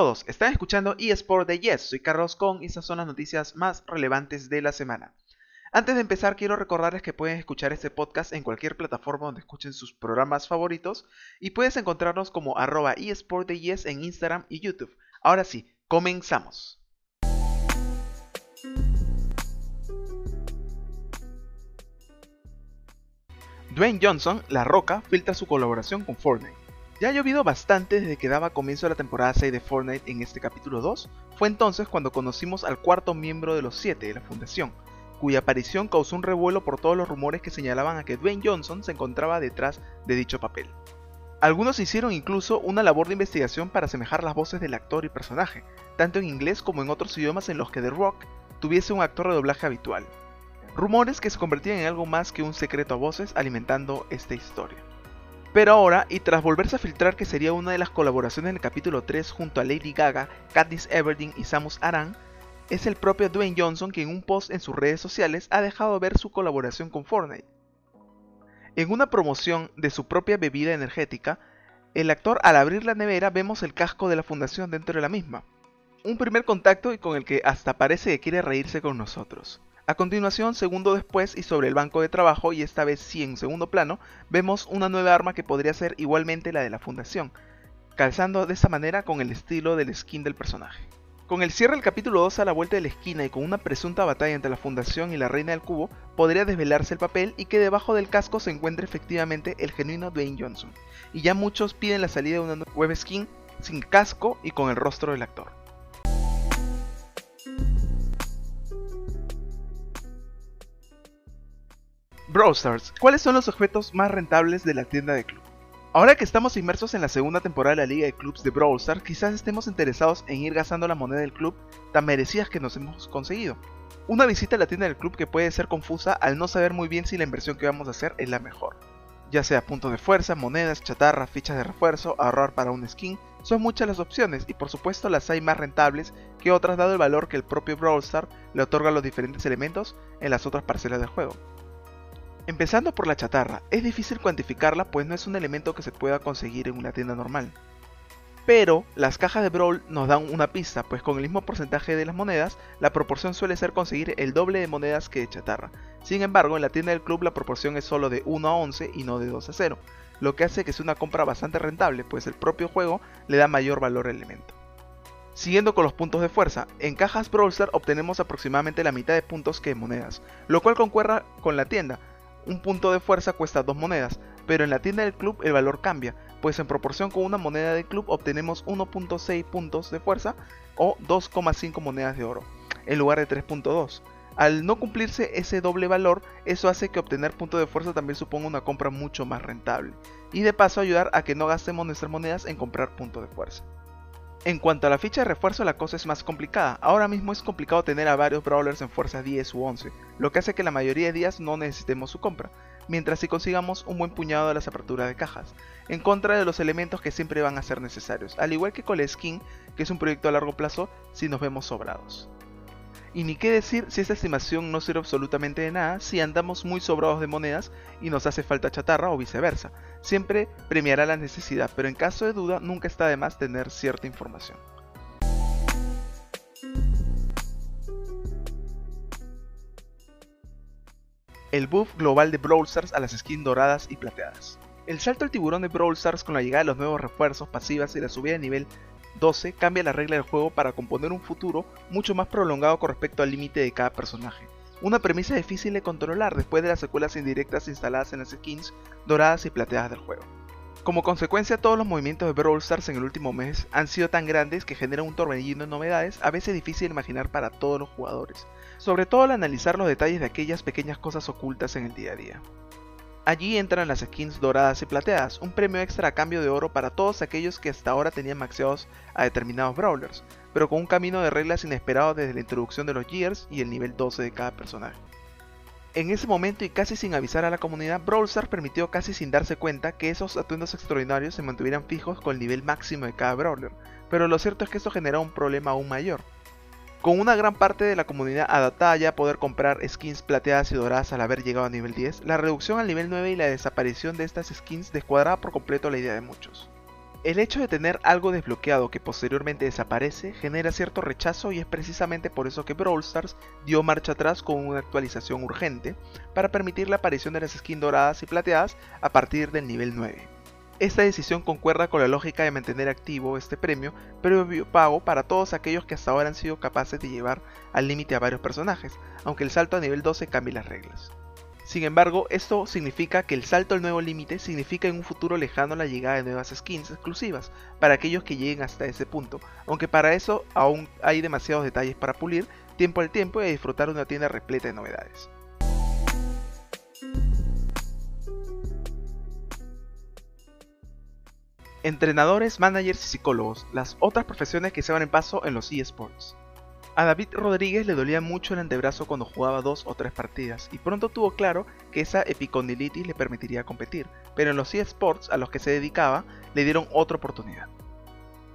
Todos, están escuchando eSport de Yes, soy Carlos con y estas son las noticias más relevantes de la semana. Antes de empezar quiero recordarles que pueden escuchar este podcast en cualquier plataforma donde escuchen sus programas favoritos y puedes encontrarnos como arroba eSport de en Instagram y YouTube. Ahora sí, comenzamos. Dwayne Johnson, La Roca, filtra su colaboración con Fortnite. Ya ha llovido bastante desde que daba comienzo a la temporada 6 de Fortnite en este capítulo 2. Fue entonces cuando conocimos al cuarto miembro de los 7 de la fundación, cuya aparición causó un revuelo por todos los rumores que señalaban a que Dwayne Johnson se encontraba detrás de dicho papel. Algunos hicieron incluso una labor de investigación para asemejar las voces del actor y personaje, tanto en inglés como en otros idiomas en los que The Rock tuviese un actor de doblaje habitual. Rumores que se convertían en algo más que un secreto a voces alimentando esta historia. Pero ahora, y tras volverse a filtrar que sería una de las colaboraciones en el capítulo 3 junto a Lady Gaga, Katniss Everdeen y Samus Aran, es el propio Dwayne Johnson quien en un post en sus redes sociales ha dejado ver su colaboración con Fortnite. En una promoción de su propia bebida energética, el actor al abrir la nevera vemos el casco de la fundación dentro de la misma. Un primer contacto y con el que hasta parece que quiere reírse con nosotros. A continuación, segundo después y sobre el banco de trabajo, y esta vez sí en segundo plano, vemos una nueva arma que podría ser igualmente la de la fundación, calzando de esa manera con el estilo del skin del personaje. Con el cierre del capítulo 2 a la vuelta de la esquina y con una presunta batalla entre la Fundación y la Reina del Cubo, podría desvelarse el papel y que debajo del casco se encuentre efectivamente el genuino Dwayne Johnson. Y ya muchos piden la salida de una web skin sin casco y con el rostro del actor. Brawl Stars, ¿cuáles son los objetos más rentables de la tienda de club? Ahora que estamos inmersos en la segunda temporada de la liga de clubs de Brawl Stars, quizás estemos interesados en ir gastando la moneda del club tan merecidas que nos hemos conseguido. Una visita a la tienda del club que puede ser confusa al no saber muy bien si la inversión que vamos a hacer es la mejor. Ya sea puntos de fuerza, monedas, chatarra, fichas de refuerzo, ahorrar para un skin, son muchas las opciones y por supuesto las hay más rentables que otras dado el valor que el propio Brawl Stars le otorga a los diferentes elementos en las otras parcelas del juego. Empezando por la chatarra, es difícil cuantificarla pues no es un elemento que se pueda conseguir en una tienda normal. Pero las cajas de Brawl nos dan una pista, pues con el mismo porcentaje de las monedas, la proporción suele ser conseguir el doble de monedas que de chatarra. Sin embargo, en la tienda del club la proporción es solo de 1 a 11 y no de 2 a 0, lo que hace que sea una compra bastante rentable, pues el propio juego le da mayor valor al elemento. Siguiendo con los puntos de fuerza, en cajas Brawl Stars obtenemos aproximadamente la mitad de puntos que de monedas, lo cual concuerda con la tienda, un punto de fuerza cuesta 2 monedas, pero en la tienda del club el valor cambia, pues en proporción con una moneda del club obtenemos 1.6 puntos de fuerza o 2,5 monedas de oro, en lugar de 3.2. Al no cumplirse ese doble valor, eso hace que obtener puntos de fuerza también suponga una compra mucho más rentable, y de paso ayudar a que no gastemos nuestras monedas en comprar puntos de fuerza. En cuanto a la ficha de refuerzo la cosa es más complicada, ahora mismo es complicado tener a varios brawlers en fuerza 10 u 11, lo que hace que la mayoría de días no necesitemos su compra, mientras si consigamos un buen puñado de las aperturas de cajas, en contra de los elementos que siempre van a ser necesarios, al igual que con la skin, que es un proyecto a largo plazo si nos vemos sobrados. Y ni qué decir si esta estimación no sirve absolutamente de nada si andamos muy sobrados de monedas y nos hace falta chatarra o viceversa. Siempre premiará la necesidad, pero en caso de duda nunca está de más tener cierta información. El buff global de Brawl Stars a las skins doradas y plateadas. El salto al tiburón de Brawl Stars con la llegada de los nuevos refuerzos, pasivas y la subida de nivel 12 cambia la regla del juego para componer un futuro mucho más prolongado con respecto al límite de cada personaje. Una premisa difícil de controlar después de las secuelas indirectas instaladas en las skins doradas y plateadas del juego. Como consecuencia, todos los movimientos de Brawl Stars en el último mes han sido tan grandes que generan un torbellino de novedades a veces difícil de imaginar para todos los jugadores, sobre todo al analizar los detalles de aquellas pequeñas cosas ocultas en el día a día. Allí entran las skins doradas y plateadas, un premio extra a cambio de oro para todos aquellos que hasta ahora tenían maxeados a determinados brawlers, pero con un camino de reglas inesperado desde la introducción de los Gears y el nivel 12 de cada personaje. En ese momento y casi sin avisar a la comunidad, Brawl Stars permitió casi sin darse cuenta que esos atuendos extraordinarios se mantuvieran fijos con el nivel máximo de cada brawler, pero lo cierto es que esto generó un problema aún mayor. Con una gran parte de la comunidad adaptada ya a poder comprar skins plateadas y doradas al haber llegado a nivel 10, la reducción al nivel 9 y la desaparición de estas skins descuadraba por completo la idea de muchos. El hecho de tener algo desbloqueado que posteriormente desaparece genera cierto rechazo y es precisamente por eso que Brawl Stars dio marcha atrás con una actualización urgente para permitir la aparición de las skins doradas y plateadas a partir del nivel 9. Esta decisión concuerda con la lógica de mantener activo este premio previo pago para todos aquellos que hasta ahora han sido capaces de llevar al límite a varios personajes, aunque el salto a nivel 12 cambie las reglas. Sin embargo, esto significa que el salto al nuevo límite significa en un futuro lejano la llegada de nuevas skins exclusivas para aquellos que lleguen hasta ese punto, aunque para eso aún hay demasiados detalles para pulir, tiempo al tiempo y disfrutar de una tienda repleta de novedades. Entrenadores, managers y psicólogos, las otras profesiones que se van en paso en los eSports. A David Rodríguez le dolía mucho el antebrazo cuando jugaba dos o tres partidas, y pronto tuvo claro que esa epicondilitis le permitiría competir, pero en los eSports a los que se dedicaba le dieron otra oportunidad.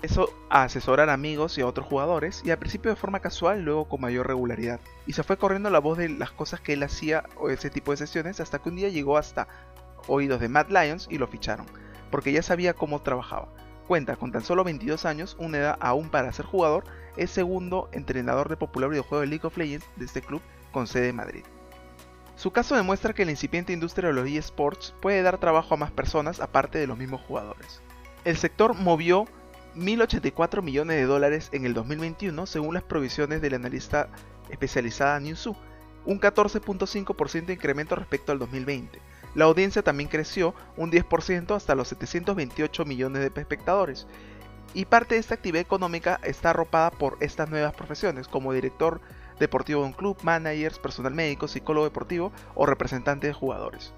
Eso a asesorar a amigos y a otros jugadores, y al principio de forma casual, luego con mayor regularidad. Y se fue corriendo la voz de las cosas que él hacía o ese tipo de sesiones hasta que un día llegó hasta oídos de Matt Lyons y lo ficharon, porque ya sabía cómo trabajaba. Cuenta con tan solo 22 años, una edad aún para ser jugador, es segundo entrenador de popular videojuego de League of Legends de este club con sede en Madrid. Su caso demuestra que la incipiente industria de los eSports puede dar trabajo a más personas aparte de los mismos jugadores. El sector movió 1.084 millones de dólares en el 2021 según las provisiones del analista especializada Newzoo, un 14.5% de incremento respecto al 2020 la audiencia también creció un 10% hasta los 728 millones de espectadores. Y parte de esta actividad económica está arropada por estas nuevas profesiones, como director deportivo de un club, managers, personal médico, psicólogo deportivo o representante de jugadores.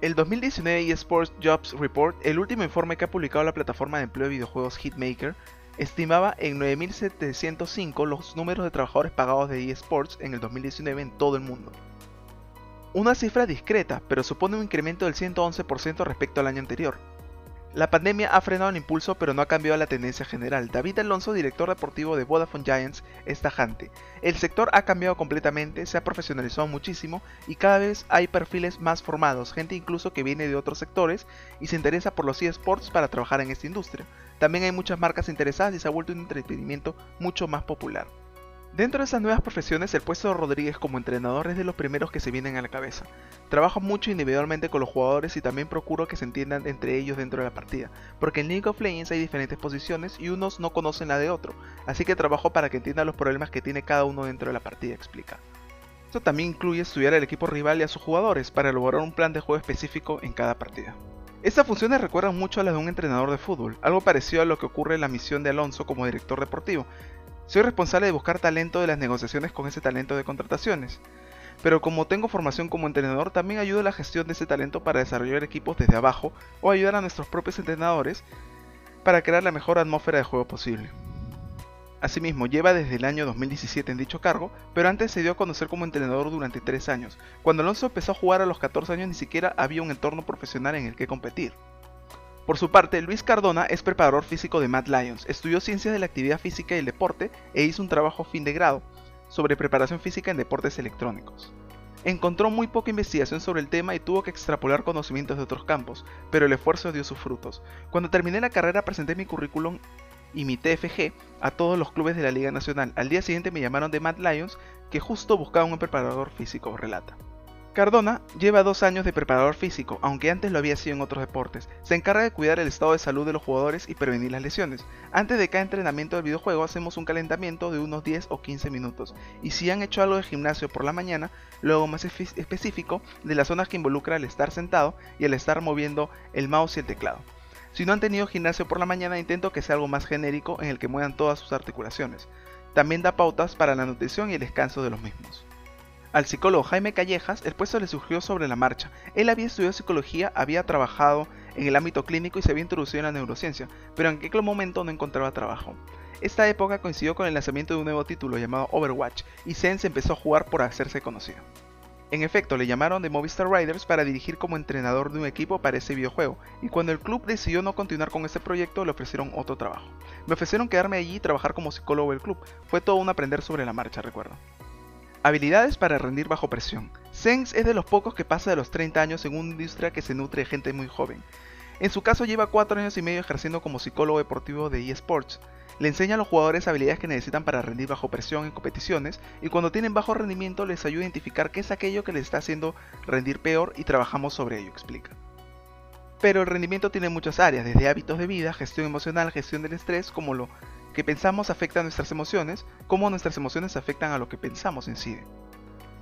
El 2019 eSports Jobs Report, el último informe que ha publicado la plataforma de empleo de videojuegos Hitmaker, estimaba en 9.705 los números de trabajadores pagados de eSports en el 2019 en todo el mundo. Una cifra discreta, pero supone un incremento del 111% respecto al año anterior. La pandemia ha frenado el impulso, pero no ha cambiado la tendencia general. David Alonso, director deportivo de Vodafone Giants, es tajante. El sector ha cambiado completamente, se ha profesionalizado muchísimo y cada vez hay perfiles más formados, gente incluso que viene de otros sectores y se interesa por los eSports para trabajar en esta industria. También hay muchas marcas interesadas y se ha vuelto un entretenimiento mucho más popular. Dentro de esas nuevas profesiones, el puesto de Rodríguez como entrenador es de los primeros que se vienen a la cabeza. Trabajo mucho individualmente con los jugadores y también procuro que se entiendan entre ellos dentro de la partida, porque en League of Legends hay diferentes posiciones y unos no conocen la de otro, así que trabajo para que entiendan los problemas que tiene cada uno dentro de la partida, explica. Esto también incluye estudiar al equipo rival y a sus jugadores para elaborar un plan de juego específico en cada partida. Estas funciones recuerdan mucho a las de un entrenador de fútbol, algo parecido a lo que ocurre en la misión de Alonso como director deportivo, soy responsable de buscar talento de las negociaciones con ese talento de contrataciones. Pero como tengo formación como entrenador, también ayudo a la gestión de ese talento para desarrollar equipos desde abajo o ayudar a nuestros propios entrenadores para crear la mejor atmósfera de juego posible. Asimismo, lleva desde el año 2017 en dicho cargo, pero antes se dio a conocer como entrenador durante 3 años. Cuando Alonso empezó a jugar a los 14 años ni siquiera había un entorno profesional en el que competir. Por su parte, Luis Cardona es preparador físico de Mad Lions, estudió ciencias de la actividad física y el deporte e hizo un trabajo fin de grado sobre preparación física en deportes electrónicos. Encontró muy poca investigación sobre el tema y tuvo que extrapolar conocimientos de otros campos, pero el esfuerzo dio sus frutos. Cuando terminé la carrera presenté mi currículum y mi TFG a todos los clubes de la Liga Nacional. Al día siguiente me llamaron de Mad Lions que justo buscaban un preparador físico, relata. Cardona lleva dos años de preparador físico, aunque antes lo había sido en otros deportes. Se encarga de cuidar el estado de salud de los jugadores y prevenir las lesiones. Antes de cada entrenamiento del videojuego hacemos un calentamiento de unos 10 o 15 minutos. Y si han hecho algo de gimnasio por la mañana, luego más específico de las zonas que involucra el estar sentado y el estar moviendo el mouse y el teclado. Si no han tenido gimnasio por la mañana, intento que sea algo más genérico en el que muevan todas sus articulaciones. También da pautas para la nutrición y el descanso de los mismos. Al psicólogo Jaime Callejas, el puesto le surgió sobre la marcha. Él había estudiado psicología, había trabajado en el ámbito clínico y se había introducido en la neurociencia, pero en aquel momento no encontraba trabajo. Esta época coincidió con el lanzamiento de un nuevo título llamado Overwatch, y Sense empezó a jugar por hacerse conocido. En efecto, le llamaron de Movistar Riders para dirigir como entrenador de un equipo para ese videojuego, y cuando el club decidió no continuar con ese proyecto, le ofrecieron otro trabajo. Me ofrecieron quedarme allí y trabajar como psicólogo del club. Fue todo un aprender sobre la marcha, recuerdo. Habilidades para rendir bajo presión. Sengs es de los pocos que pasa de los 30 años en una industria que se nutre de gente muy joven. En su caso lleva 4 años y medio ejerciendo como psicólogo deportivo de eSports. Le enseña a los jugadores habilidades que necesitan para rendir bajo presión en competiciones y cuando tienen bajo rendimiento les ayuda a identificar qué es aquello que les está haciendo rendir peor y trabajamos sobre ello, explica. Pero el rendimiento tiene muchas áreas, desde hábitos de vida, gestión emocional, gestión del estrés, como lo que pensamos afecta a nuestras emociones, como nuestras emociones afectan a lo que pensamos en sí.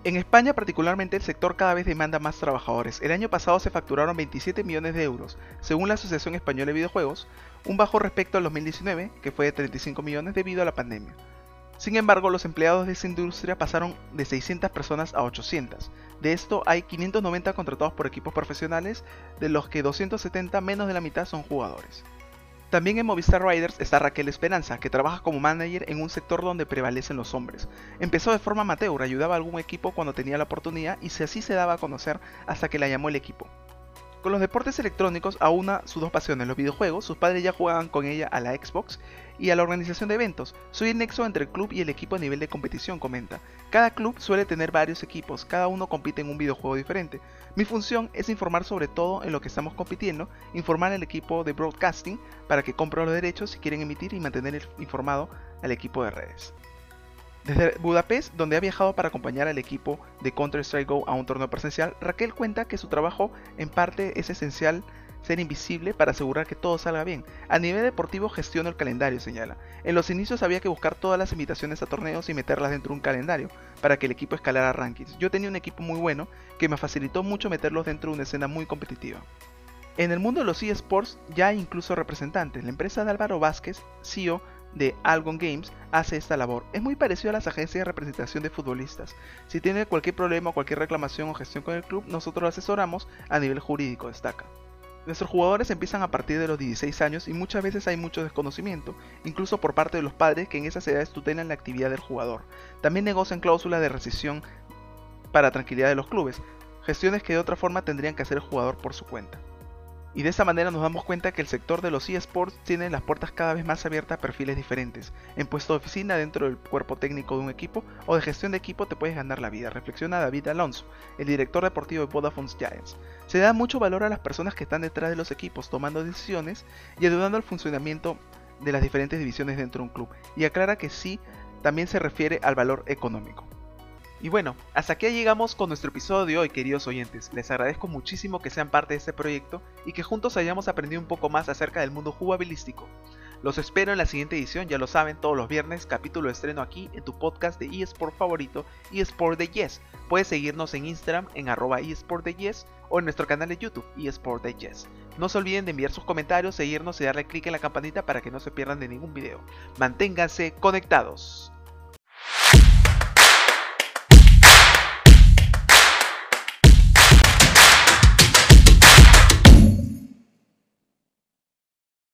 En España particularmente el sector cada vez demanda más trabajadores. El año pasado se facturaron 27 millones de euros, según la Asociación Española de Videojuegos, un bajo respecto al 2019, que fue de 35 millones debido a la pandemia. Sin embargo, los empleados de esa industria pasaron de 600 personas a 800. De esto hay 590 contratados por equipos profesionales, de los que 270 menos de la mitad son jugadores. También en Movistar Riders está Raquel Esperanza, que trabaja como manager en un sector donde prevalecen los hombres. Empezó de forma amateur, ayudaba a algún equipo cuando tenía la oportunidad y así se daba a conocer hasta que la llamó el equipo. Con los deportes electrónicos aúna sus dos pasiones, los videojuegos, sus padres ya jugaban con ella a la Xbox y a la organización de eventos. Soy el nexo entre el club y el equipo a nivel de competición, comenta. Cada club suele tener varios equipos, cada uno compite en un videojuego diferente. Mi función es informar sobre todo en lo que estamos compitiendo, informar al equipo de broadcasting para que compre los derechos si quieren emitir y mantener informado al equipo de redes. Desde Budapest, donde ha viajado para acompañar al equipo de Counter-Strike Go a un torneo presencial, Raquel cuenta que su trabajo en parte es esencial ser invisible para asegurar que todo salga bien. A nivel deportivo gestiona el calendario, señala. En los inicios había que buscar todas las invitaciones a torneos y meterlas dentro de un calendario para que el equipo escalara rankings. Yo tenía un equipo muy bueno que me facilitó mucho meterlos dentro de una escena muy competitiva. En el mundo de los eSports ya hay incluso representantes. La empresa de Álvaro Vázquez, CEO de Algon Games hace esta labor. Es muy parecido a las agencias de representación de futbolistas. Si tiene cualquier problema cualquier reclamación o gestión con el club, nosotros lo asesoramos a nivel jurídico, destaca. Nuestros jugadores empiezan a partir de los 16 años y muchas veces hay mucho desconocimiento, incluso por parte de los padres que en esas edades tutelan la actividad del jugador. También negocian cláusulas de rescisión para tranquilidad de los clubes, gestiones que de otra forma tendrían que hacer el jugador por su cuenta. Y de esta manera nos damos cuenta que el sector de los eSports tiene las puertas cada vez más abiertas a perfiles diferentes. En puesto de oficina dentro del cuerpo técnico de un equipo o de gestión de equipo te puedes ganar la vida, reflexiona David Alonso, el director deportivo de Vodafone Giants. Se da mucho valor a las personas que están detrás de los equipos tomando decisiones y ayudando al funcionamiento de las diferentes divisiones dentro de un club. Y aclara que sí, también se refiere al valor económico. Y bueno, hasta aquí llegamos con nuestro episodio de hoy, queridos oyentes. Les agradezco muchísimo que sean parte de este proyecto y que juntos hayamos aprendido un poco más acerca del mundo jugabilístico. Los espero en la siguiente edición, ya lo saben, todos los viernes, capítulo de estreno aquí en tu podcast de eSport favorito, eSport de Yes. Puedes seguirnos en Instagram en arroba eSport de o en nuestro canal de YouTube eSport de Yes. No se olviden de enviar sus comentarios, seguirnos y darle clic en la campanita para que no se pierdan de ningún video. Manténganse conectados.